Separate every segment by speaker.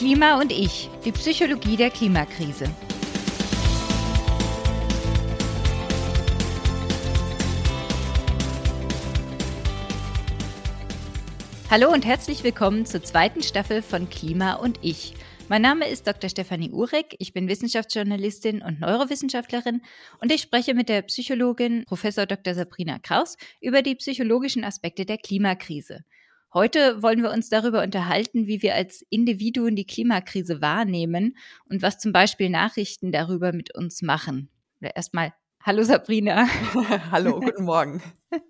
Speaker 1: Klima und ich, die Psychologie der Klimakrise. Hallo und herzlich willkommen zur zweiten Staffel von Klima und ich. Mein Name ist Dr. Stefanie Urek, ich bin Wissenschaftsjournalistin und Neurowissenschaftlerin und ich spreche mit der Psychologin Prof. Dr. Sabrina Kraus über die psychologischen Aspekte der Klimakrise. Heute wollen wir uns darüber unterhalten, wie wir als Individuen die Klimakrise wahrnehmen und was zum Beispiel Nachrichten darüber mit uns machen. Erstmal Hallo Sabrina.
Speaker 2: Hallo, guten Morgen.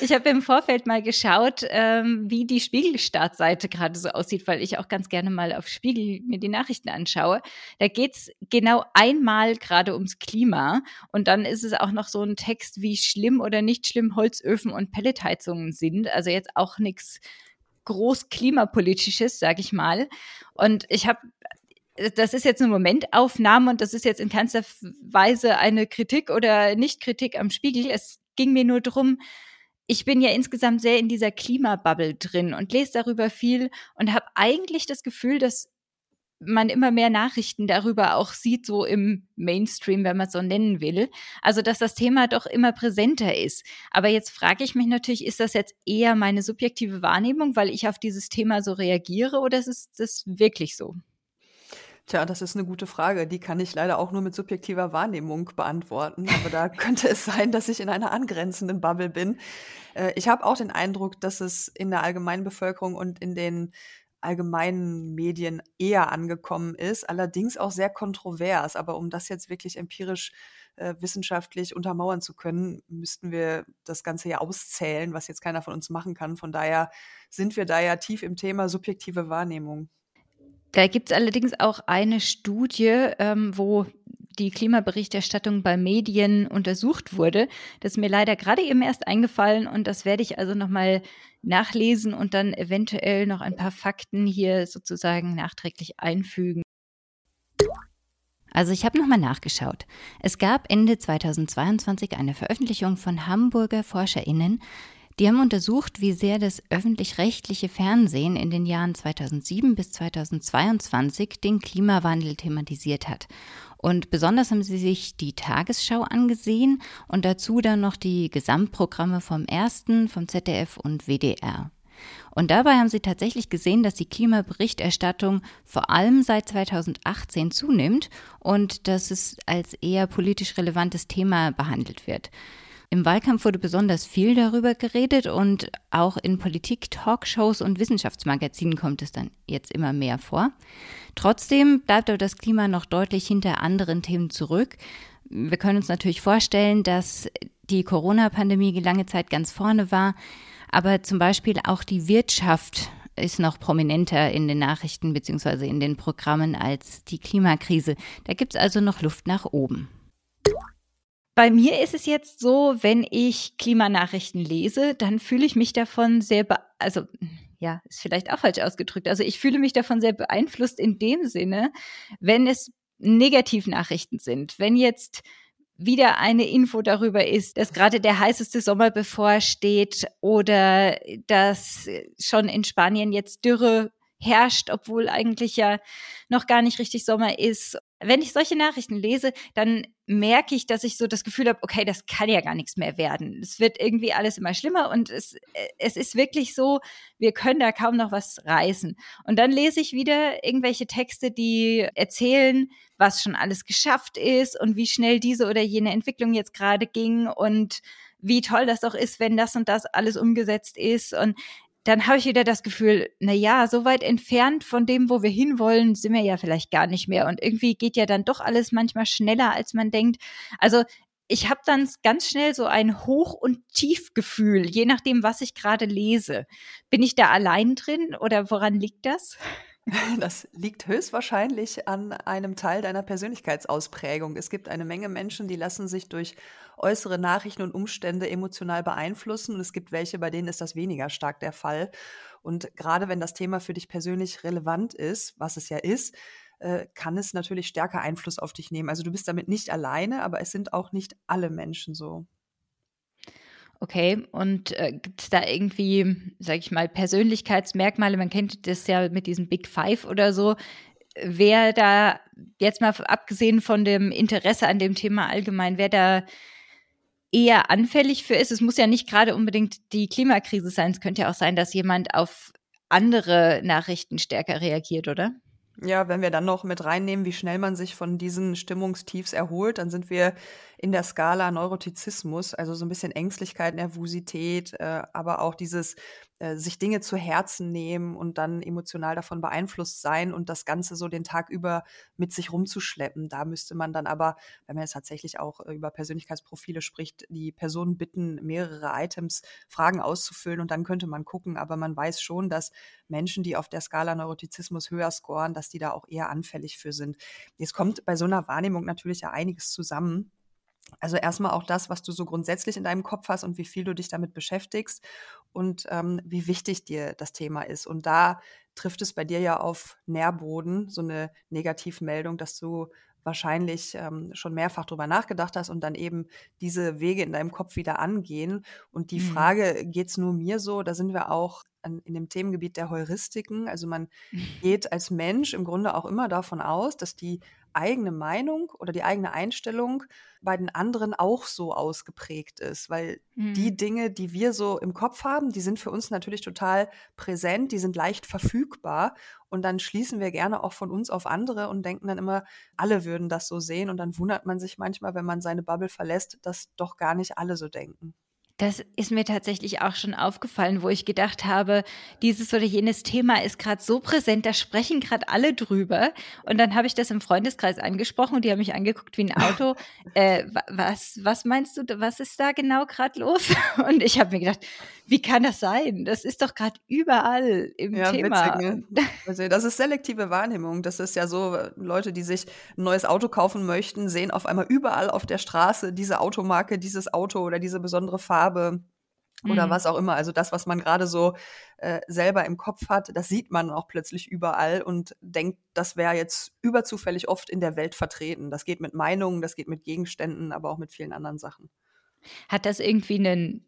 Speaker 1: Ich habe im Vorfeld mal geschaut, ähm, wie die Spiegel-Startseite gerade so aussieht, weil ich auch ganz gerne mal auf Spiegel mir die Nachrichten anschaue. Da geht es genau einmal gerade ums Klima und dann ist es auch noch so ein Text, wie schlimm oder nicht schlimm Holzöfen und Pelletheizungen sind. Also jetzt auch nichts groß klimapolitisches, sage ich mal. Und ich habe das ist jetzt eine Momentaufnahme und das ist jetzt in keinster Weise eine Kritik oder Nicht-Kritik am Spiegel. Es ging mir nur darum, ich bin ja insgesamt sehr in dieser Klimabubble drin und lese darüber viel und habe eigentlich das Gefühl, dass man immer mehr Nachrichten darüber auch sieht, so im Mainstream, wenn man es so nennen will. Also, dass das Thema doch immer präsenter ist. Aber jetzt frage ich mich natürlich, ist das jetzt eher meine subjektive Wahrnehmung, weil ich auf dieses Thema so reagiere oder ist das wirklich so?
Speaker 2: Tja, das ist eine gute Frage. Die kann ich leider auch nur mit subjektiver Wahrnehmung beantworten. Aber da könnte es sein, dass ich in einer angrenzenden Bubble bin. Äh, ich habe auch den Eindruck, dass es in der allgemeinen Bevölkerung und in den allgemeinen Medien eher angekommen ist, allerdings auch sehr kontrovers. Aber um das jetzt wirklich empirisch äh, wissenschaftlich untermauern zu können, müssten wir das Ganze ja auszählen, was jetzt keiner von uns machen kann. Von daher sind wir da ja tief im Thema subjektive Wahrnehmung.
Speaker 1: Da gibt es allerdings auch eine Studie, ähm, wo die Klimaberichterstattung bei Medien untersucht wurde. Das ist mir leider gerade eben erst eingefallen und das werde ich also nochmal nachlesen und dann eventuell noch ein paar Fakten hier sozusagen nachträglich einfügen. Also ich habe nochmal nachgeschaut. Es gab Ende 2022 eine Veröffentlichung von Hamburger Forscherinnen, die haben untersucht, wie sehr das öffentlich-rechtliche Fernsehen in den Jahren 2007 bis 2022 den Klimawandel thematisiert hat. Und besonders haben sie sich die Tagesschau angesehen und dazu dann noch die Gesamtprogramme vom Ersten, vom ZDF und WDR. Und dabei haben sie tatsächlich gesehen, dass die Klimaberichterstattung vor allem seit 2018 zunimmt und dass es als eher politisch relevantes Thema behandelt wird. Im Wahlkampf wurde besonders viel darüber geredet und auch in Politik, Talkshows und Wissenschaftsmagazinen kommt es dann jetzt immer mehr vor. Trotzdem bleibt aber das Klima noch deutlich hinter anderen Themen zurück. Wir können uns natürlich vorstellen, dass die Corona-Pandemie lange Zeit ganz vorne war, aber zum Beispiel auch die Wirtschaft ist noch prominenter in den Nachrichten bzw. in den Programmen als die Klimakrise. Da gibt es also noch Luft nach oben. Bei mir ist es jetzt so, wenn ich Klimanachrichten lese, dann fühle ich mich davon sehr, also ja, ist vielleicht auch falsch ausgedrückt. Also ich fühle mich davon sehr beeinflusst in dem Sinne, wenn es Negativnachrichten sind. Wenn jetzt wieder eine Info darüber ist, dass gerade der heißeste Sommer bevorsteht oder dass schon in Spanien jetzt Dürre herrscht, obwohl eigentlich ja noch gar nicht richtig Sommer ist. Wenn ich solche Nachrichten lese, dann merke ich, dass ich so das Gefühl habe, okay, das kann ja gar nichts mehr werden. Es wird irgendwie alles immer schlimmer und es, es ist wirklich so, wir können da kaum noch was reißen. Und dann lese ich wieder irgendwelche Texte, die erzählen, was schon alles geschafft ist und wie schnell diese oder jene Entwicklung jetzt gerade ging und wie toll das doch ist, wenn das und das alles umgesetzt ist. Und dann habe ich wieder das Gefühl, na ja, so weit entfernt von dem, wo wir hinwollen, sind wir ja vielleicht gar nicht mehr. Und irgendwie geht ja dann doch alles manchmal schneller, als man denkt. Also ich habe dann ganz schnell so ein Hoch- und Tiefgefühl, je nachdem, was ich gerade lese. Bin ich da allein drin oder woran liegt das?
Speaker 2: Das liegt höchstwahrscheinlich an einem Teil deiner Persönlichkeitsausprägung. Es gibt eine Menge Menschen, die lassen sich durch äußere Nachrichten und Umstände emotional beeinflussen und es gibt welche, bei denen ist das weniger stark der Fall. Und gerade wenn das Thema für dich persönlich relevant ist, was es ja ist, äh, kann es natürlich stärker Einfluss auf dich nehmen. Also du bist damit nicht alleine, aber es sind auch nicht alle Menschen so.
Speaker 1: Okay, und äh, gibt es da irgendwie, sag ich mal, Persönlichkeitsmerkmale? Man kennt das ja mit diesem Big Five oder so. Wer da, jetzt mal abgesehen von dem Interesse an dem Thema allgemein, wer da eher anfällig für ist, es muss ja nicht gerade unbedingt die Klimakrise sein, es könnte ja auch sein, dass jemand auf andere Nachrichten stärker reagiert, oder?
Speaker 2: Ja, wenn wir dann noch mit reinnehmen, wie schnell man sich von diesen Stimmungstiefs erholt, dann sind wir in der Skala Neurotizismus, also so ein bisschen Ängstlichkeit, Nervosität, äh, aber auch dieses äh, sich Dinge zu Herzen nehmen und dann emotional davon beeinflusst sein und das Ganze so den Tag über mit sich rumzuschleppen. Da müsste man dann aber, wenn man jetzt tatsächlich auch äh, über Persönlichkeitsprofile spricht, die Person bitten, mehrere Items, Fragen auszufüllen und dann könnte man gucken. Aber man weiß schon, dass Menschen, die auf der Skala Neurotizismus höher scoren, dass die da auch eher anfällig für sind. Jetzt kommt bei so einer Wahrnehmung natürlich ja einiges zusammen. Also erstmal auch das, was du so grundsätzlich in deinem Kopf hast und wie viel du dich damit beschäftigst und ähm, wie wichtig dir das Thema ist. Und da trifft es bei dir ja auf Nährboden, so eine Negativmeldung, dass du wahrscheinlich ähm, schon mehrfach drüber nachgedacht hast und dann eben diese Wege in deinem Kopf wieder angehen. Und die mhm. Frage, geht es nur mir so? Da sind wir auch an, in dem Themengebiet der Heuristiken. Also man geht als Mensch im Grunde auch immer davon aus, dass die eigene Meinung oder die eigene Einstellung bei den anderen auch so ausgeprägt ist, weil mhm. die Dinge, die wir so im Kopf haben, die sind für uns natürlich total präsent, die sind leicht verfügbar und dann schließen wir gerne auch von uns auf andere und denken dann immer, alle würden das so sehen und dann wundert man sich manchmal, wenn man seine Bubble verlässt, dass doch gar nicht alle so denken.
Speaker 1: Das ist mir tatsächlich auch schon aufgefallen, wo ich gedacht habe, dieses oder jenes Thema ist gerade so präsent, da sprechen gerade alle drüber. Und dann habe ich das im Freundeskreis angesprochen und die haben mich angeguckt wie ein Auto. äh, was, was meinst du, was ist da genau gerade los? Und ich habe mir gedacht, wie kann das sein? Das ist doch gerade überall im ja, Thema. Witzig,
Speaker 2: ne? also das ist selektive Wahrnehmung. Das ist ja so, Leute, die sich ein neues Auto kaufen möchten, sehen auf einmal überall auf der Straße diese Automarke, dieses Auto oder diese besondere Farbe habe oder mhm. was auch immer. Also das, was man gerade so äh, selber im Kopf hat, das sieht man auch plötzlich überall und denkt, das wäre jetzt überzufällig oft in der Welt vertreten. Das geht mit Meinungen, das geht mit Gegenständen, aber auch mit vielen anderen Sachen.
Speaker 1: Hat das irgendwie einen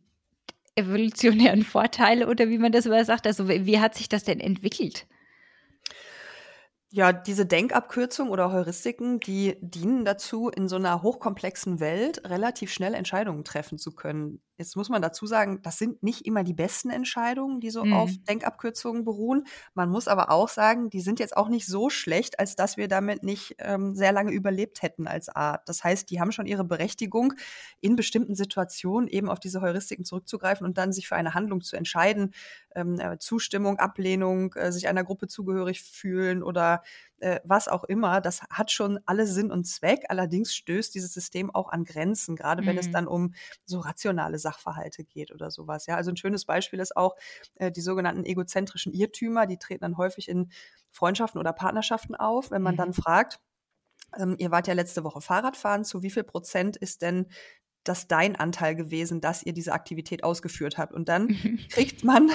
Speaker 1: evolutionären Vorteil oder wie man das immer sagt? Also wie hat sich das denn entwickelt?
Speaker 2: Ja, diese Denkabkürzung oder Heuristiken, die dienen dazu, in so einer hochkomplexen Welt relativ schnell Entscheidungen treffen zu können. Jetzt muss man dazu sagen, das sind nicht immer die besten Entscheidungen, die so mhm. auf Denkabkürzungen beruhen. Man muss aber auch sagen, die sind jetzt auch nicht so schlecht, als dass wir damit nicht ähm, sehr lange überlebt hätten als Art. Das heißt, die haben schon ihre Berechtigung, in bestimmten Situationen eben auf diese Heuristiken zurückzugreifen und dann sich für eine Handlung zu entscheiden. Ähm, äh, Zustimmung, Ablehnung, äh, sich einer Gruppe zugehörig fühlen oder äh, was auch immer, das hat schon alle Sinn und Zweck. Allerdings stößt dieses System auch an Grenzen, gerade wenn mhm. es dann um so rationale Sachverhalte geht oder sowas. Ja, also ein schönes Beispiel ist auch äh, die sogenannten egozentrischen Irrtümer. Die treten dann häufig in Freundschaften oder Partnerschaften auf, wenn man mhm. dann fragt, ähm, ihr wart ja letzte Woche Fahrradfahren. Zu wie viel Prozent ist denn das dein Anteil gewesen, dass ihr diese Aktivität ausgeführt habt. Und dann kriegt man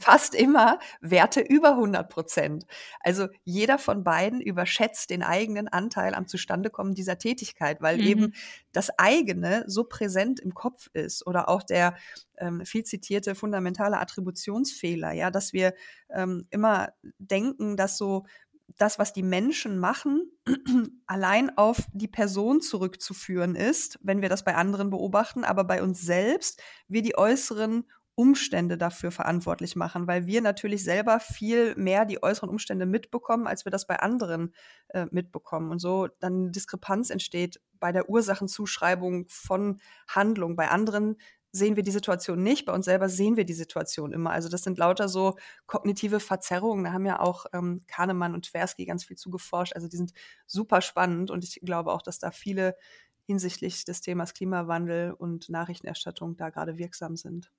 Speaker 2: fast immer Werte über 100 Prozent. Also jeder von beiden überschätzt den eigenen Anteil am Zustandekommen dieser Tätigkeit, weil mhm. eben das eigene so präsent im Kopf ist oder auch der ähm, viel zitierte fundamentale Attributionsfehler, ja, dass wir ähm, immer denken, dass so das, was die Menschen machen, allein auf die Person zurückzuführen ist, wenn wir das bei anderen beobachten, aber bei uns selbst wir die äußeren Umstände dafür verantwortlich machen, weil wir natürlich selber viel mehr die äußeren Umstände mitbekommen, als wir das bei anderen äh, mitbekommen. Und so dann Diskrepanz entsteht bei der Ursachenzuschreibung von Handlung. Bei anderen sehen wir die Situation nicht, bei uns selber sehen wir die Situation immer. Also das sind lauter so kognitive Verzerrungen. Da haben ja auch ähm, Kahnemann und Tversky ganz viel zugeforscht. Also die sind super spannend und ich glaube auch, dass da viele hinsichtlich des Themas Klimawandel und Nachrichtenerstattung da gerade wirksam sind.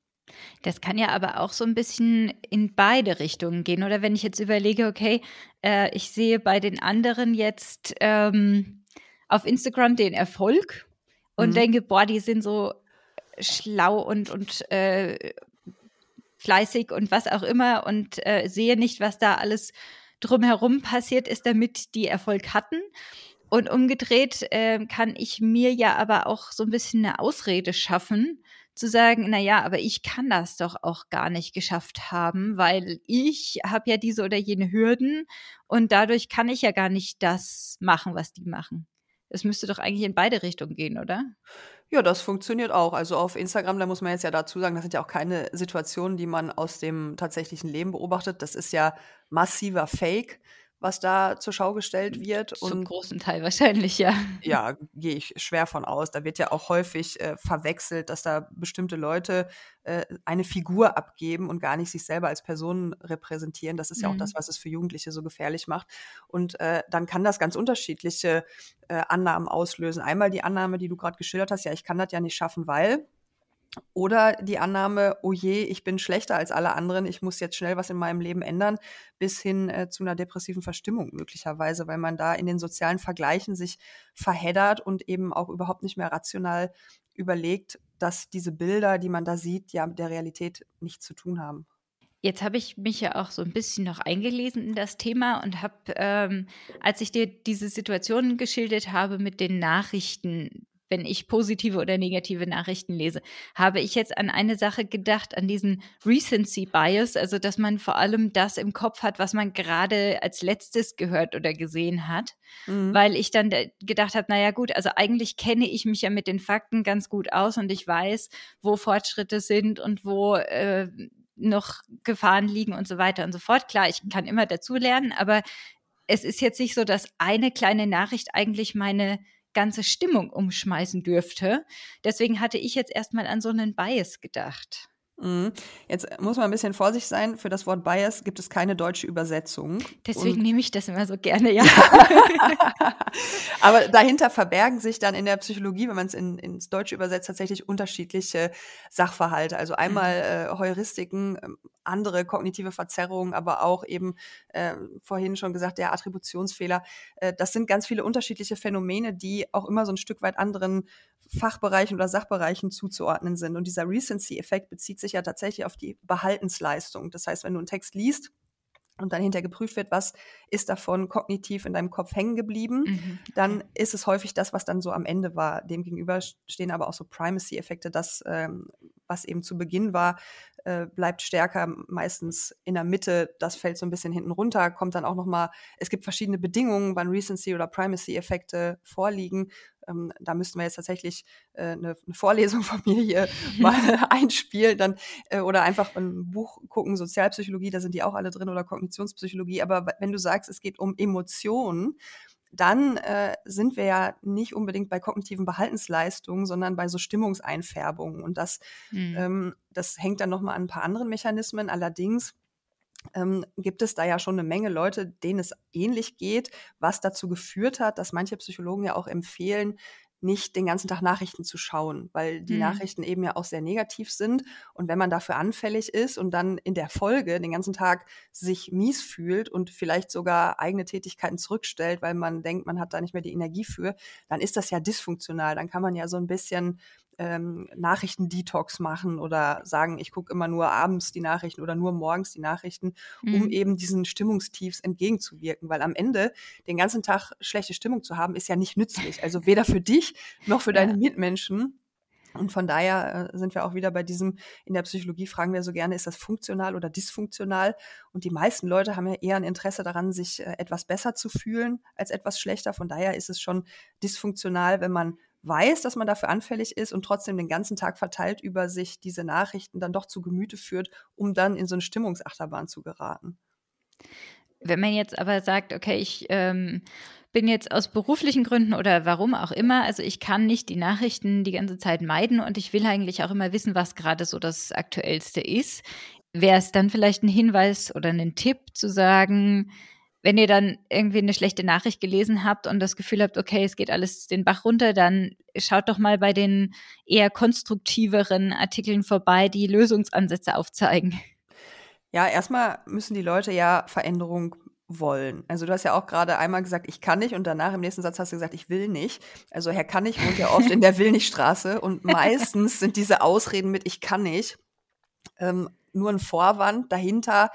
Speaker 1: Das kann ja aber auch so ein bisschen in beide Richtungen gehen. Oder wenn ich jetzt überlege, okay, äh, ich sehe bei den anderen jetzt ähm, auf Instagram den Erfolg und mhm. denke, boah, die sind so schlau und, und äh, fleißig und was auch immer und äh, sehe nicht, was da alles drumherum passiert ist, damit die Erfolg hatten. Und umgedreht äh, kann ich mir ja aber auch so ein bisschen eine Ausrede schaffen, zu sagen, na ja, aber ich kann das doch auch gar nicht geschafft haben, weil ich habe ja diese oder jene Hürden und dadurch kann ich ja gar nicht das machen, was die machen. Es müsste doch eigentlich in beide Richtungen gehen, oder?
Speaker 2: Ja, das funktioniert auch. Also auf Instagram, da muss man jetzt ja dazu sagen, das sind ja auch keine Situationen, die man aus dem tatsächlichen Leben beobachtet. Das ist ja massiver Fake was da zur Schau gestellt wird.
Speaker 1: Zum und großen Teil wahrscheinlich, ja.
Speaker 2: Ja, gehe ich schwer von aus. Da wird ja auch häufig äh, verwechselt, dass da bestimmte Leute äh, eine Figur abgeben und gar nicht sich selber als Person repräsentieren. Das ist mhm. ja auch das, mhm. was es für Jugendliche so gefährlich macht. Und äh, dann kann das ganz unterschiedliche äh, Annahmen auslösen. Einmal die Annahme, die du gerade geschildert hast, ja, ich kann das ja nicht schaffen, weil oder die Annahme, oh je, ich bin schlechter als alle anderen, ich muss jetzt schnell was in meinem Leben ändern, bis hin äh, zu einer depressiven Verstimmung möglicherweise, weil man da in den sozialen Vergleichen sich verheddert und eben auch überhaupt nicht mehr rational überlegt, dass diese Bilder, die man da sieht, ja mit der Realität nichts zu tun haben.
Speaker 1: Jetzt habe ich mich ja auch so ein bisschen noch eingelesen in das Thema und habe, ähm, als ich dir diese Situation geschildert habe mit den Nachrichten, wenn ich positive oder negative Nachrichten lese, habe ich jetzt an eine Sache gedacht, an diesen Recency Bias, also dass man vor allem das im Kopf hat, was man gerade als letztes gehört oder gesehen hat, mhm. weil ich dann gedacht habe, naja gut, also eigentlich kenne ich mich ja mit den Fakten ganz gut aus und ich weiß, wo Fortschritte sind und wo äh, noch Gefahren liegen und so weiter und so fort. Klar, ich kann immer dazulernen, aber es ist jetzt nicht so, dass eine kleine Nachricht eigentlich meine ganze Stimmung umschmeißen dürfte. Deswegen hatte ich jetzt erstmal an so einen Bias gedacht.
Speaker 2: Mhm. Jetzt muss man ein bisschen vorsichtig sein. Für das Wort Bias gibt es keine deutsche Übersetzung.
Speaker 1: Deswegen Und nehme ich das immer so gerne, ja.
Speaker 2: Aber dahinter verbergen sich dann in der Psychologie, wenn man es in, ins Deutsche übersetzt, tatsächlich unterschiedliche Sachverhalte. Also einmal mhm. äh, Heuristiken, ähm, andere kognitive Verzerrungen, aber auch eben äh, vorhin schon gesagt, der Attributionsfehler. Äh, das sind ganz viele unterschiedliche Phänomene, die auch immer so ein Stück weit anderen Fachbereichen oder Sachbereichen zuzuordnen sind. Und dieser Recency-Effekt bezieht sich ja tatsächlich auf die Behaltensleistung. Das heißt, wenn du einen Text liest, und dann hinterher geprüft wird, was ist davon kognitiv in deinem Kopf hängen geblieben, mhm. dann ist es häufig das, was dann so am Ende war. Demgegenüber stehen aber auch so Primacy-Effekte, das, ähm, was eben zu Beginn war, äh, bleibt stärker meistens in der Mitte, das fällt so ein bisschen hinten runter, kommt dann auch noch mal, es gibt verschiedene Bedingungen, wann Recency oder Primacy-Effekte vorliegen. Ähm, da müssten wir jetzt tatsächlich äh, eine, eine, Vorlesung von mir hier mal einspielen, dann äh, oder einfach ein Buch gucken, Sozialpsychologie, da sind die auch alle drin oder Kognitionspsychologie. Aber wenn du sagst, es geht um Emotionen, dann äh, sind wir ja nicht unbedingt bei kognitiven Behaltensleistungen, sondern bei so Stimmungseinfärbungen. Und das, mhm. ähm, das hängt dann nochmal an ein paar anderen Mechanismen. Allerdings ähm, gibt es da ja schon eine Menge Leute, denen es ähnlich geht, was dazu geführt hat, dass manche Psychologen ja auch empfehlen, nicht den ganzen Tag Nachrichten zu schauen, weil die mhm. Nachrichten eben ja auch sehr negativ sind. Und wenn man dafür anfällig ist und dann in der Folge den ganzen Tag sich mies fühlt und vielleicht sogar eigene Tätigkeiten zurückstellt, weil man denkt, man hat da nicht mehr die Energie für, dann ist das ja dysfunktional. Dann kann man ja so ein bisschen ähm, Nachrichtendetox machen oder sagen, ich gucke immer nur abends die Nachrichten oder nur morgens die Nachrichten, um mhm. eben diesen Stimmungstiefs entgegenzuwirken. Weil am Ende den ganzen Tag schlechte Stimmung zu haben, ist ja nicht nützlich. Also weder für dich noch für deine Mitmenschen. Und von daher äh, sind wir auch wieder bei diesem, in der Psychologie fragen wir so gerne, ist das funktional oder dysfunktional? Und die meisten Leute haben ja eher ein Interesse daran, sich äh, etwas besser zu fühlen als etwas schlechter. Von daher ist es schon dysfunktional, wenn man weiß, dass man dafür anfällig ist und trotzdem den ganzen Tag verteilt über sich diese Nachrichten dann doch zu Gemüte führt, um dann in so eine Stimmungsachterbahn zu geraten.
Speaker 1: Wenn man jetzt aber sagt, okay, ich ähm, bin jetzt aus beruflichen Gründen oder warum auch immer, also ich kann nicht die Nachrichten die ganze Zeit meiden und ich will eigentlich auch immer wissen, was gerade so das Aktuellste ist, wäre es dann vielleicht ein Hinweis oder ein Tipp zu sagen, wenn ihr dann irgendwie eine schlechte Nachricht gelesen habt und das Gefühl habt, okay, es geht alles den Bach runter, dann schaut doch mal bei den eher konstruktiveren Artikeln vorbei, die Lösungsansätze aufzeigen.
Speaker 2: Ja, erstmal müssen die Leute ja Veränderung wollen. Also du hast ja auch gerade einmal gesagt, ich kann nicht und danach im nächsten Satz hast du gesagt, ich will nicht. Also Herr kann nicht wohnt ja oft in der Will nicht Straße und meistens sind diese Ausreden mit ich kann nicht ähm, nur ein Vorwand dahinter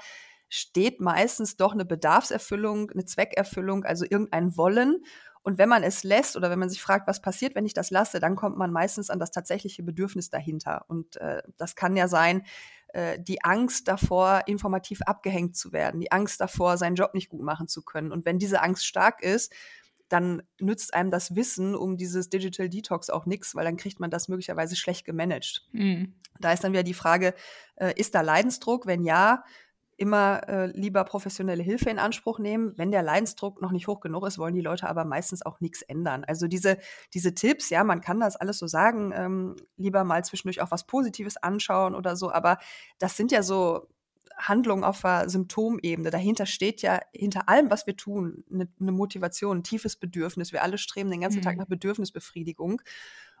Speaker 2: steht meistens doch eine Bedarfserfüllung, eine Zweckerfüllung, also irgendein Wollen. Und wenn man es lässt oder wenn man sich fragt, was passiert, wenn ich das lasse, dann kommt man meistens an das tatsächliche Bedürfnis dahinter. Und äh, das kann ja sein, äh, die Angst davor, informativ abgehängt zu werden, die Angst davor, seinen Job nicht gut machen zu können. Und wenn diese Angst stark ist, dann nützt einem das Wissen um dieses Digital Detox auch nichts, weil dann kriegt man das möglicherweise schlecht gemanagt. Mhm. Da ist dann wieder die Frage, äh, ist da Leidensdruck? Wenn ja, immer äh, lieber professionelle Hilfe in Anspruch nehmen. Wenn der Leidensdruck noch nicht hoch genug ist, wollen die Leute aber meistens auch nichts ändern. Also diese, diese Tipps, ja, man kann das alles so sagen, ähm, lieber mal zwischendurch auch was Positives anschauen oder so, aber das sind ja so Handlungen auf der Symptomebene. Dahinter steht ja hinter allem, was wir tun, eine, eine Motivation, ein tiefes Bedürfnis. Wir alle streben den ganzen mhm. Tag nach Bedürfnisbefriedigung.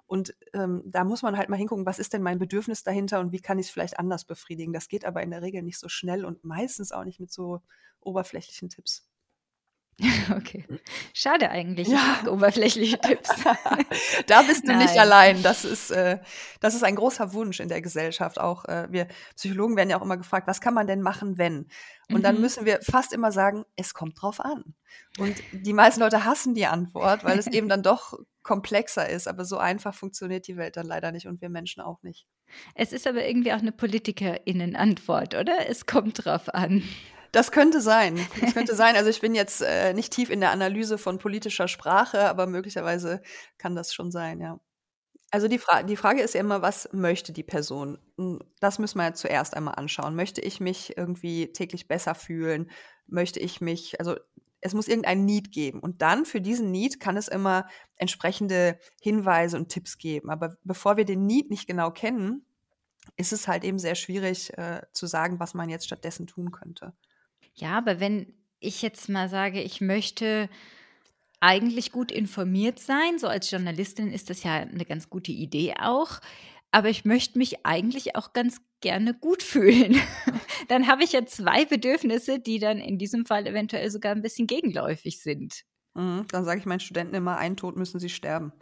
Speaker 2: Und ähm, da muss man halt mal hingucken, was ist denn mein Bedürfnis dahinter und wie kann ich es vielleicht anders befriedigen. Das geht aber in der Regel nicht so schnell und meistens auch nicht mit so oberflächlichen Tipps.
Speaker 1: Okay. Schade eigentlich. Ja. oberflächliche Tipps.
Speaker 2: da bist du Nein. nicht allein. Das ist, äh, das ist ein großer Wunsch in der Gesellschaft. Auch äh, wir Psychologen werden ja auch immer gefragt, was kann man denn machen, wenn? Und mhm. dann müssen wir fast immer sagen, es kommt drauf an. Und die meisten Leute hassen die Antwort, weil es eben dann doch komplexer ist. Aber so einfach funktioniert die Welt dann leider nicht und wir Menschen auch nicht.
Speaker 1: Es ist aber irgendwie auch eine PolitikerInnen-Antwort, oder? Es kommt drauf an.
Speaker 2: Das könnte sein. Das könnte sein. Also ich bin jetzt äh, nicht tief in der Analyse von politischer Sprache, aber möglicherweise kann das schon sein, ja. Also die, Fra die Frage ist ja immer, was möchte die Person? Hm, das müssen wir ja zuerst einmal anschauen. Möchte ich mich irgendwie täglich besser fühlen? Möchte ich mich, also es muss irgendein Need geben. Und dann für diesen Need kann es immer entsprechende Hinweise und Tipps geben. Aber bevor wir den Need nicht genau kennen, ist es halt eben sehr schwierig äh, zu sagen, was man jetzt stattdessen tun könnte.
Speaker 1: Ja, aber wenn ich jetzt mal sage, ich möchte eigentlich gut informiert sein, so als Journalistin ist das ja eine ganz gute Idee auch, aber ich möchte mich eigentlich auch ganz gerne gut fühlen. dann habe ich ja zwei Bedürfnisse, die dann in diesem Fall eventuell sogar ein bisschen gegenläufig sind.
Speaker 2: Mhm, dann sage ich meinen Studenten immer, ein Tod müssen sie sterben.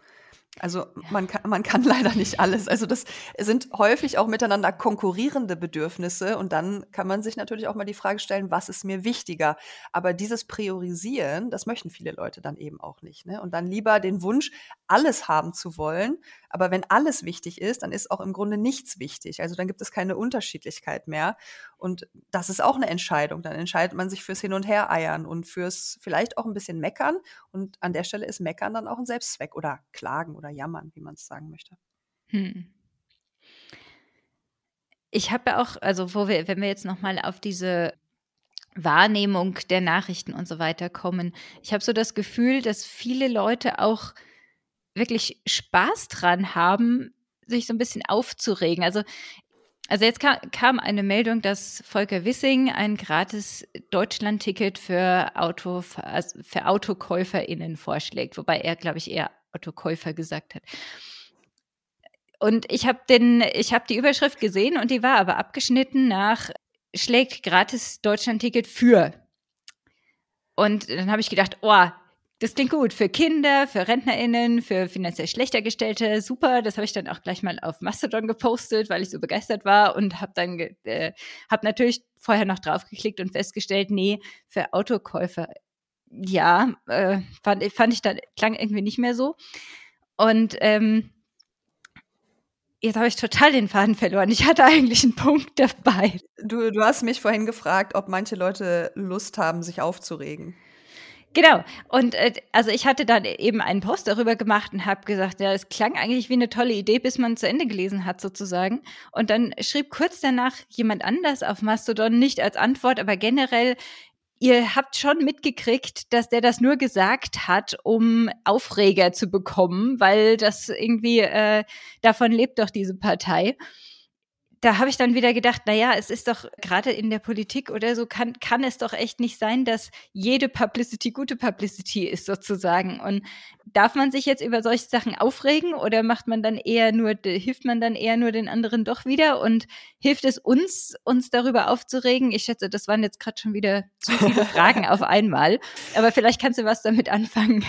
Speaker 2: Also man kann, man kann leider nicht alles. Also das sind häufig auch miteinander konkurrierende Bedürfnisse und dann kann man sich natürlich auch mal die Frage stellen, was ist mir wichtiger? Aber dieses Priorisieren, das möchten viele Leute dann eben auch nicht. Ne? Und dann lieber den Wunsch, alles haben zu wollen. Aber wenn alles wichtig ist, dann ist auch im Grunde nichts wichtig. Also dann gibt es keine Unterschiedlichkeit mehr. Und das ist auch eine Entscheidung. Dann entscheidet man sich fürs Hin- und Hereiern und fürs vielleicht auch ein bisschen Meckern. Und an der Stelle ist Meckern dann auch ein Selbstzweck oder Klagen oder Jammern, wie man es sagen möchte. Hm.
Speaker 1: Ich habe auch, also wo wir, wenn wir jetzt nochmal auf diese Wahrnehmung der Nachrichten und so weiter kommen, ich habe so das Gefühl, dass viele Leute auch wirklich Spaß dran haben, sich so ein bisschen aufzuregen. Also, also jetzt kam, kam eine Meldung, dass Volker Wissing ein gratis Deutschland-Ticket für, Auto, also für AutokäuferInnen vorschlägt, wobei er, glaube ich, eher Autokäufer gesagt hat. Und ich habe den, ich habe die Überschrift gesehen und die war aber abgeschnitten nach schlägt gratis Deutschland-Ticket für. Und dann habe ich gedacht, oh, das klingt gut für Kinder, für RentnerInnen, für finanziell schlechter Gestellte. Super, das habe ich dann auch gleich mal auf Mastodon gepostet, weil ich so begeistert war und habe dann äh, habe natürlich vorher noch draufgeklickt und festgestellt, nee, für Autokäufer ja, äh, fand, fand ich dann klang irgendwie nicht mehr so. Und ähm, jetzt habe ich total den Faden verloren. Ich hatte eigentlich einen Punkt dabei.
Speaker 2: Du, du hast mich vorhin gefragt, ob manche Leute Lust haben, sich aufzuregen.
Speaker 1: Genau. Und äh, also ich hatte dann eben einen Post darüber gemacht und habe gesagt, ja, es klang eigentlich wie eine tolle Idee, bis man zu Ende gelesen hat sozusagen. Und dann schrieb kurz danach jemand anders auf Mastodon, nicht als Antwort, aber generell, ihr habt schon mitgekriegt, dass der das nur gesagt hat, um Aufreger zu bekommen, weil das irgendwie, äh, davon lebt doch diese Partei da habe ich dann wieder gedacht, naja, es ist doch gerade in der Politik oder so, kann, kann es doch echt nicht sein, dass jede Publicity gute Publicity ist sozusagen. Und darf man sich jetzt über solche Sachen aufregen oder macht man dann eher nur, hilft man dann eher nur den anderen doch wieder und hilft es uns, uns darüber aufzuregen? Ich schätze, das waren jetzt gerade schon wieder zu viele Fragen auf einmal. Aber vielleicht kannst du was damit anfangen.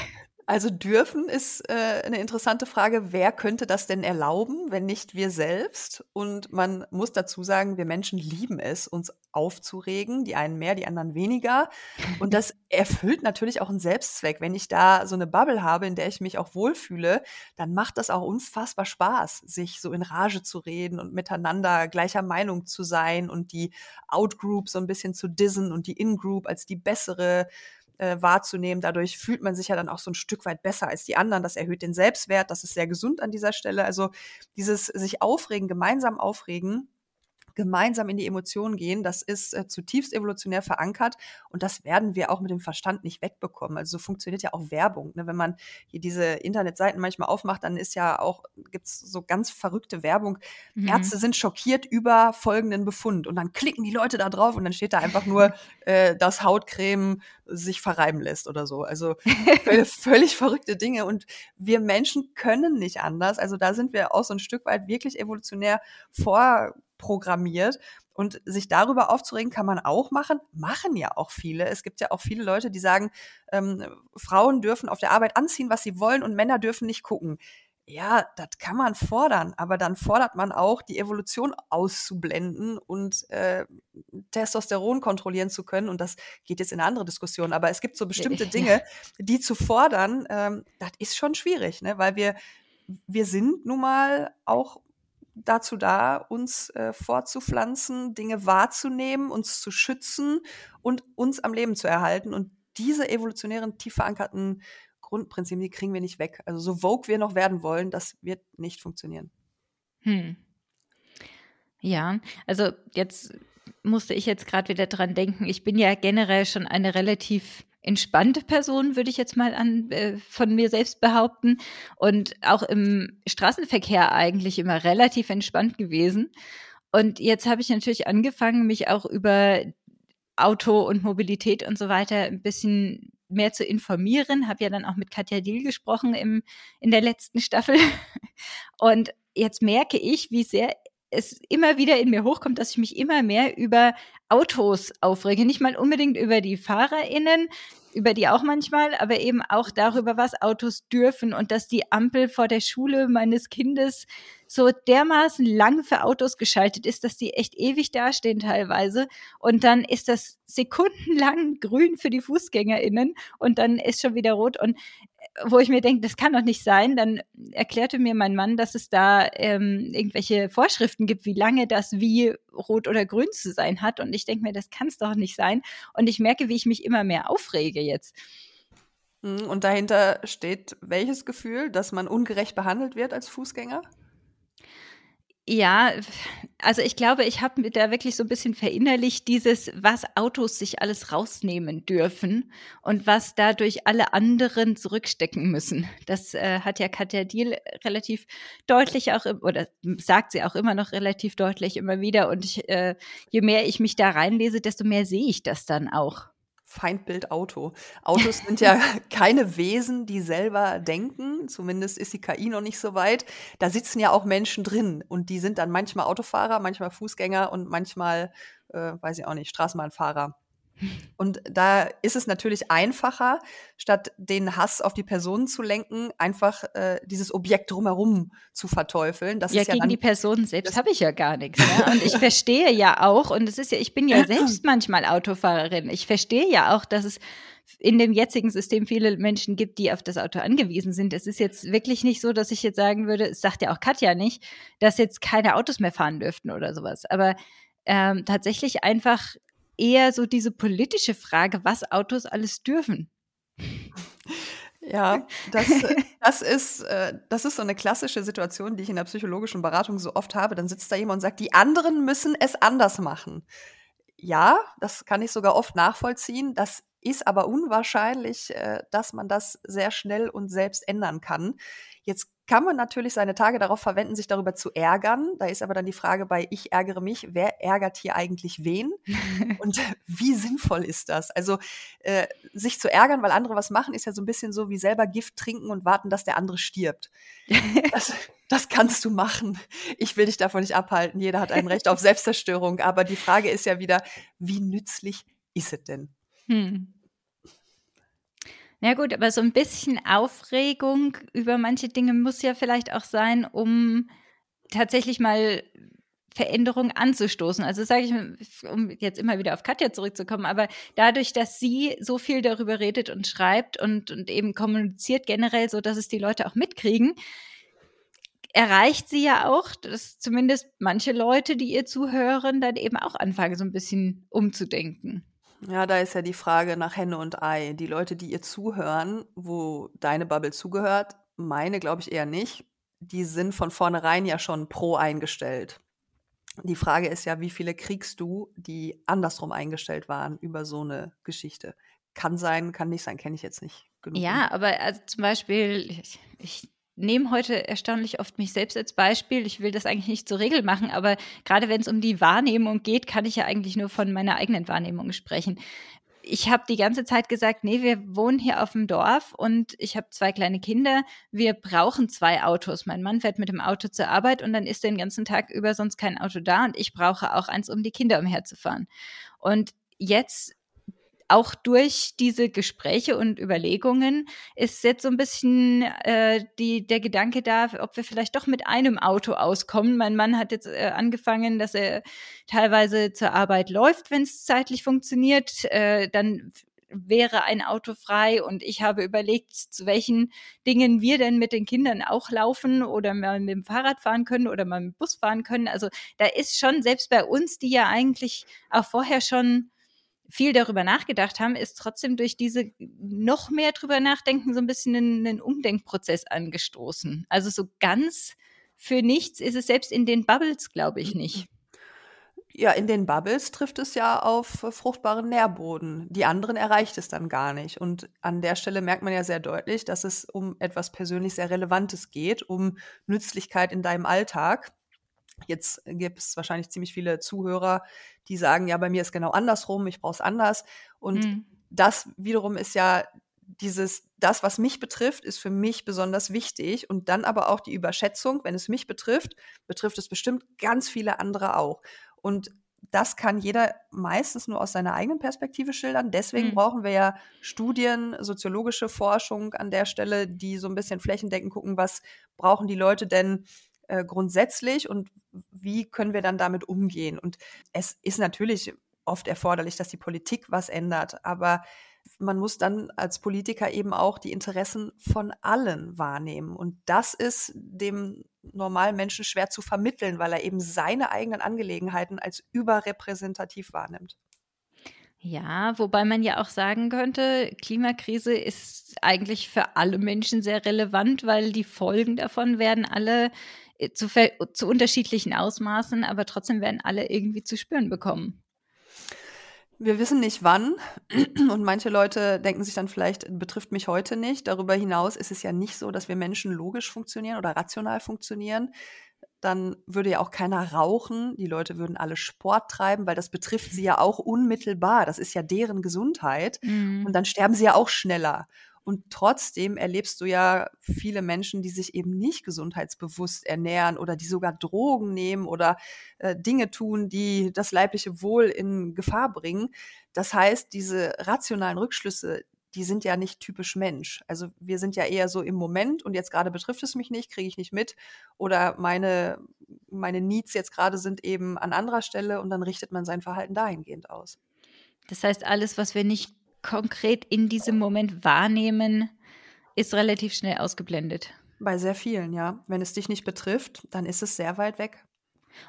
Speaker 2: Also dürfen ist äh, eine interessante Frage. Wer könnte das denn erlauben, wenn nicht wir selbst? Und man muss dazu sagen, wir Menschen lieben es, uns aufzuregen. Die einen mehr, die anderen weniger. Und das erfüllt natürlich auch einen Selbstzweck. Wenn ich da so eine Bubble habe, in der ich mich auch wohlfühle, dann macht das auch unfassbar Spaß, sich so in Rage zu reden und miteinander gleicher Meinung zu sein und die Outgroup so ein bisschen zu dissen und die In-Group als die bessere äh, wahrzunehmen. Dadurch fühlt man sich ja dann auch so ein Stück weit besser als die anderen. Das erhöht den Selbstwert. Das ist sehr gesund an dieser Stelle. Also dieses sich aufregen, gemeinsam aufregen, gemeinsam in die Emotionen gehen, das ist äh, zutiefst evolutionär verankert und das werden wir auch mit dem Verstand nicht wegbekommen. Also so funktioniert ja auch Werbung. Ne? Wenn man hier diese Internetseiten manchmal aufmacht, dann ist ja auch, gibt's so ganz verrückte Werbung. Mhm. Ärzte sind schockiert über folgenden Befund und dann klicken die Leute da drauf und dann steht da einfach nur, äh, dass Hautcreme sich verreiben lässt oder so. Also völlig verrückte Dinge und wir Menschen können nicht anders. Also da sind wir auch so ein Stück weit wirklich evolutionär vor programmiert. Und sich darüber aufzuregen, kann man auch machen, machen ja auch viele. Es gibt ja auch viele Leute, die sagen, ähm, Frauen dürfen auf der Arbeit anziehen, was sie wollen und Männer dürfen nicht gucken. Ja, das kann man fordern, aber dann fordert man auch, die Evolution auszublenden und äh, Testosteron kontrollieren zu können. Und das geht jetzt in eine andere Diskussion. Aber es gibt so bestimmte Dinge, die zu fordern, ähm, das ist schon schwierig, ne? weil wir, wir sind nun mal auch dazu da, uns äh, fortzupflanzen, Dinge wahrzunehmen, uns zu schützen und uns am Leben zu erhalten. Und diese evolutionären, tief verankerten Grundprinzipien, die kriegen wir nicht weg. Also so vogue wir noch werden wollen, das wird nicht funktionieren.
Speaker 1: Hm. Ja, also jetzt musste ich jetzt gerade wieder dran denken. Ich bin ja generell schon eine relativ entspannte Person, würde ich jetzt mal an, äh, von mir selbst behaupten. Und auch im Straßenverkehr eigentlich immer relativ entspannt gewesen. Und jetzt habe ich natürlich angefangen, mich auch über Auto und Mobilität und so weiter ein bisschen mehr zu informieren. Habe ja dann auch mit Katja Diel gesprochen im, in der letzten Staffel. Und jetzt merke ich, wie sehr es immer wieder in mir hochkommt, dass ich mich immer mehr über Autos aufrege. Nicht mal unbedingt über die FahrerInnen, über die auch manchmal, aber eben auch darüber, was Autos dürfen und dass die Ampel vor der Schule meines Kindes so dermaßen lang für Autos geschaltet ist, dass die echt ewig dastehen teilweise. Und dann ist das sekundenlang grün für die FußgängerInnen und dann ist schon wieder rot. Und wo ich mir denke, das kann doch nicht sein, dann erklärte mir mein Mann, dass es da ähm, irgendwelche Vorschriften gibt, wie lange das wie rot oder grün zu sein hat. Und ich denke mir, das kann es doch nicht sein. Und ich merke, wie ich mich immer mehr aufrege jetzt.
Speaker 2: Hm, und dahinter steht welches Gefühl, dass man ungerecht behandelt wird als Fußgänger?
Speaker 1: Ja, also ich glaube, ich habe mir da wirklich so ein bisschen verinnerlicht, dieses, was Autos sich alles rausnehmen dürfen und was dadurch alle anderen zurückstecken müssen. Das äh, hat ja Katja Diel relativ deutlich auch, oder sagt sie auch immer noch relativ deutlich immer wieder. Und ich, äh, je mehr ich mich da reinlese, desto mehr sehe ich das dann auch.
Speaker 2: Feindbild Auto. Autos sind ja keine Wesen, die selber denken. Zumindest ist die KI noch nicht so weit. Da sitzen ja auch Menschen drin und die sind dann manchmal Autofahrer, manchmal Fußgänger und manchmal, äh, weiß ich auch nicht, Straßenbahnfahrer. Und da ist es natürlich einfacher, statt den Hass auf die Personen zu lenken, einfach äh, dieses Objekt drumherum zu verteufeln.
Speaker 1: Das ja, ist ja gegen dann, die Person selbst habe ich ja gar nichts. Ne? Und ich verstehe ja auch, und es ist ja, ich bin ja selbst manchmal Autofahrerin. Ich verstehe ja auch, dass es in dem jetzigen System viele Menschen gibt, die auf das Auto angewiesen sind. Es ist jetzt wirklich nicht so, dass ich jetzt sagen würde, es sagt ja auch Katja nicht, dass jetzt keine Autos mehr fahren dürften oder sowas. Aber ähm, tatsächlich einfach eher so diese politische Frage, was Autos alles dürfen.
Speaker 2: Ja, das, das, ist, äh, das ist so eine klassische Situation, die ich in der psychologischen Beratung so oft habe. Dann sitzt da jemand und sagt, die anderen müssen es anders machen. Ja, das kann ich sogar oft nachvollziehen. Das ist aber unwahrscheinlich, äh, dass man das sehr schnell und selbst ändern kann. Jetzt kann man natürlich seine Tage darauf verwenden, sich darüber zu ärgern. Da ist aber dann die Frage bei Ich ärgere mich, wer ärgert hier eigentlich wen? Und wie sinnvoll ist das? Also äh, sich zu ärgern, weil andere was machen, ist ja so ein bisschen so wie selber Gift trinken und warten, dass der andere stirbt. Das, das kannst du machen. Ich will dich davon nicht abhalten. Jeder hat ein Recht auf Selbstzerstörung. Aber die Frage ist ja wieder, wie nützlich ist es denn? Hm.
Speaker 1: Ja gut, aber so ein bisschen Aufregung über manche Dinge muss ja vielleicht auch sein, um tatsächlich mal Veränderung anzustoßen. Also sage ich, um jetzt immer wieder auf Katja zurückzukommen, aber dadurch, dass sie so viel darüber redet und schreibt und, und eben kommuniziert generell, so dass es die Leute auch mitkriegen, erreicht sie ja auch, dass zumindest manche Leute, die ihr zuhören, dann eben auch anfangen, so ein bisschen umzudenken.
Speaker 2: Ja, da ist ja die Frage nach Henne und Ei. Die Leute, die ihr zuhören, wo deine Bubble zugehört, meine glaube ich eher nicht, die sind von vornherein ja schon pro eingestellt. Die Frage ist ja, wie viele kriegst du, die andersrum eingestellt waren über so eine Geschichte? Kann sein, kann nicht sein, kenne ich jetzt nicht
Speaker 1: genug. Ja, aber also zum Beispiel, ich, ich nehme heute erstaunlich oft mich selbst als Beispiel. Ich will das eigentlich nicht zur Regel machen, aber gerade wenn es um die Wahrnehmung geht, kann ich ja eigentlich nur von meiner eigenen Wahrnehmung sprechen. Ich habe die ganze Zeit gesagt, nee, wir wohnen hier auf dem Dorf und ich habe zwei kleine Kinder. Wir brauchen zwei Autos. Mein Mann fährt mit dem Auto zur Arbeit und dann ist den ganzen Tag über sonst kein Auto da und ich brauche auch eins, um die Kinder umherzufahren. Und jetzt auch durch diese Gespräche und Überlegungen ist jetzt so ein bisschen äh, die, der Gedanke da, ob wir vielleicht doch mit einem Auto auskommen. Mein Mann hat jetzt äh, angefangen, dass er teilweise zur Arbeit läuft, wenn es zeitlich funktioniert. Äh, dann wäre ein Auto frei und ich habe überlegt, zu welchen Dingen wir denn mit den Kindern auch laufen oder mal mit dem Fahrrad fahren können oder mal mit dem Bus fahren können. Also da ist schon, selbst bei uns, die ja eigentlich auch vorher schon viel darüber nachgedacht haben, ist trotzdem durch diese noch mehr drüber nachdenken so ein bisschen einen, Umdenkprozess angestoßen. Also so ganz für nichts ist es selbst in den Bubbles, glaube ich, nicht.
Speaker 2: Ja, in den Bubbles trifft es ja auf fruchtbaren Nährboden. Die anderen erreicht es dann gar nicht. Und an der Stelle merkt man ja sehr deutlich, dass es um etwas persönlich sehr Relevantes geht, um Nützlichkeit in deinem Alltag. Jetzt gibt es wahrscheinlich ziemlich viele Zuhörer, die sagen, ja, bei mir ist genau andersrum, ich brauche es anders. Und mhm. das wiederum ist ja dieses, das, was mich betrifft, ist für mich besonders wichtig. Und dann aber auch die Überschätzung, wenn es mich betrifft, betrifft es bestimmt ganz viele andere auch. Und das kann jeder meistens nur aus seiner eigenen Perspektive schildern. Deswegen mhm. brauchen wir ja Studien, soziologische Forschung an der Stelle, die so ein bisschen flächendeckend gucken, was brauchen die Leute denn äh, grundsätzlich und wie können wir dann damit umgehen? Und es ist natürlich oft erforderlich, dass die Politik was ändert, aber man muss dann als Politiker eben auch die Interessen von allen wahrnehmen. Und das ist dem normalen Menschen schwer zu vermitteln, weil er eben seine eigenen Angelegenheiten als überrepräsentativ wahrnimmt.
Speaker 1: Ja, wobei man ja auch sagen könnte, Klimakrise ist eigentlich für alle Menschen sehr relevant, weil die Folgen davon werden alle zu, zu unterschiedlichen Ausmaßen, aber trotzdem werden alle irgendwie zu spüren bekommen.
Speaker 2: Wir wissen nicht wann und manche Leute denken sich dann vielleicht, betrifft mich heute nicht. Darüber hinaus ist es ja nicht so, dass wir Menschen logisch funktionieren oder rational funktionieren. Dann würde ja auch keiner rauchen. Die Leute würden alle Sport treiben, weil das betrifft sie ja auch unmittelbar. Das ist ja deren Gesundheit. Mhm. Und dann sterben sie ja auch schneller. Und trotzdem erlebst du ja viele Menschen, die sich eben nicht gesundheitsbewusst ernähren oder die sogar Drogen nehmen oder äh, Dinge tun, die das leibliche Wohl in Gefahr bringen. Das heißt, diese rationalen Rückschlüsse, die sind ja nicht typisch Mensch. Also wir sind ja eher so im Moment und jetzt gerade betrifft es mich nicht, kriege ich nicht mit oder meine, meine Needs jetzt gerade sind eben an anderer Stelle und dann richtet man sein Verhalten dahingehend aus.
Speaker 1: Das heißt, alles, was wir nicht konkret in diesem Moment wahrnehmen, ist relativ schnell ausgeblendet.
Speaker 2: Bei sehr vielen, ja. Wenn es dich nicht betrifft, dann ist es sehr weit weg.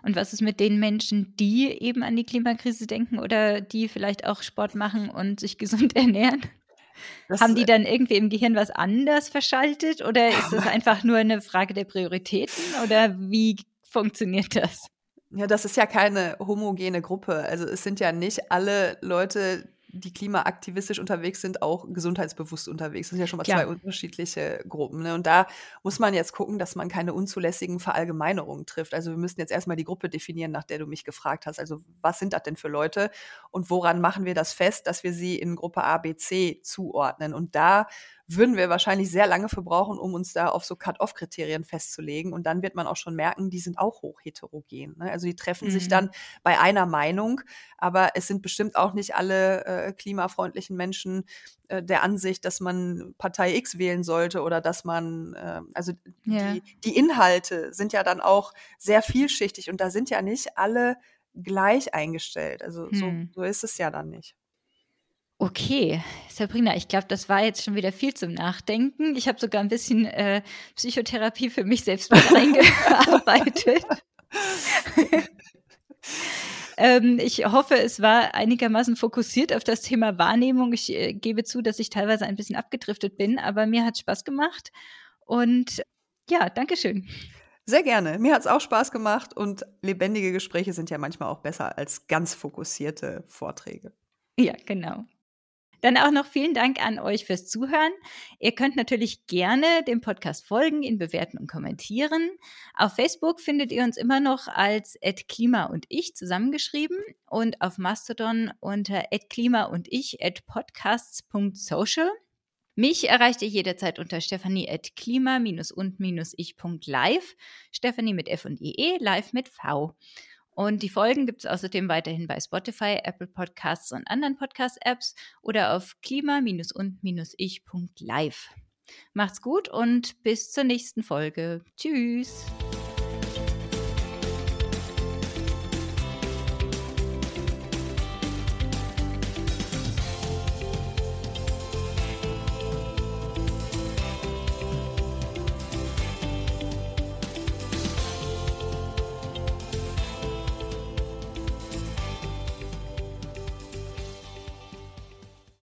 Speaker 1: Und was ist mit den Menschen, die eben an die Klimakrise denken oder die vielleicht auch Sport machen und sich gesund ernähren? Das, Haben die dann irgendwie im Gehirn was anders verschaltet oder ist das einfach nur eine Frage der Prioritäten oder wie funktioniert das?
Speaker 2: Ja, das ist ja keine homogene Gruppe. Also es sind ja nicht alle Leute, die klimaaktivistisch unterwegs sind, auch gesundheitsbewusst unterwegs. Das sind ja schon mal Klar. zwei unterschiedliche Gruppen. Ne? Und da muss man jetzt gucken, dass man keine unzulässigen Verallgemeinerungen trifft. Also wir müssen jetzt erstmal die Gruppe definieren, nach der du mich gefragt hast. Also was sind das denn für Leute und woran machen wir das fest, dass wir sie in Gruppe A, B, C zuordnen? Und da würden wir wahrscheinlich sehr lange für brauchen, um uns da auf so Cut-off-Kriterien festzulegen. Und dann wird man auch schon merken, die sind auch hoch heterogen. Ne? Also die treffen mhm. sich dann bei einer Meinung, aber es sind bestimmt auch nicht alle äh, klimafreundlichen Menschen äh, der Ansicht, dass man Partei X wählen sollte oder dass man, äh, also ja. die, die Inhalte sind ja dann auch sehr vielschichtig und da sind ja nicht alle gleich eingestellt. Also hm. so, so ist es ja dann nicht.
Speaker 1: Okay, Sabrina, ich glaube, das war jetzt schon wieder viel zum Nachdenken. Ich habe sogar ein bisschen äh, Psychotherapie für mich selbst mit eingearbeitet. ähm, ich hoffe, es war einigermaßen fokussiert auf das Thema Wahrnehmung. Ich äh, gebe zu, dass ich teilweise ein bisschen abgedriftet bin, aber mir hat Spaß gemacht. Und ja, Dankeschön.
Speaker 2: Sehr gerne. Mir hat es auch Spaß gemacht und lebendige Gespräche sind ja manchmal auch besser als ganz fokussierte Vorträge.
Speaker 1: Ja, genau. Dann auch noch vielen Dank an euch fürs Zuhören. Ihr könnt natürlich gerne dem Podcast folgen, ihn bewerten und kommentieren. Auf Facebook findet ihr uns immer noch als @klima und ich zusammengeschrieben und auf Mastodon unter @klima und ich @podcasts.social. Mich erreicht ihr jederzeit unter stephanie at klima-und-ich.live. Stephanie mit F und IE, live mit V. Und die Folgen gibt es außerdem weiterhin bei Spotify, Apple Podcasts und anderen Podcast-Apps oder auf klima-und-ich.live. Macht's gut und bis zur nächsten Folge. Tschüss.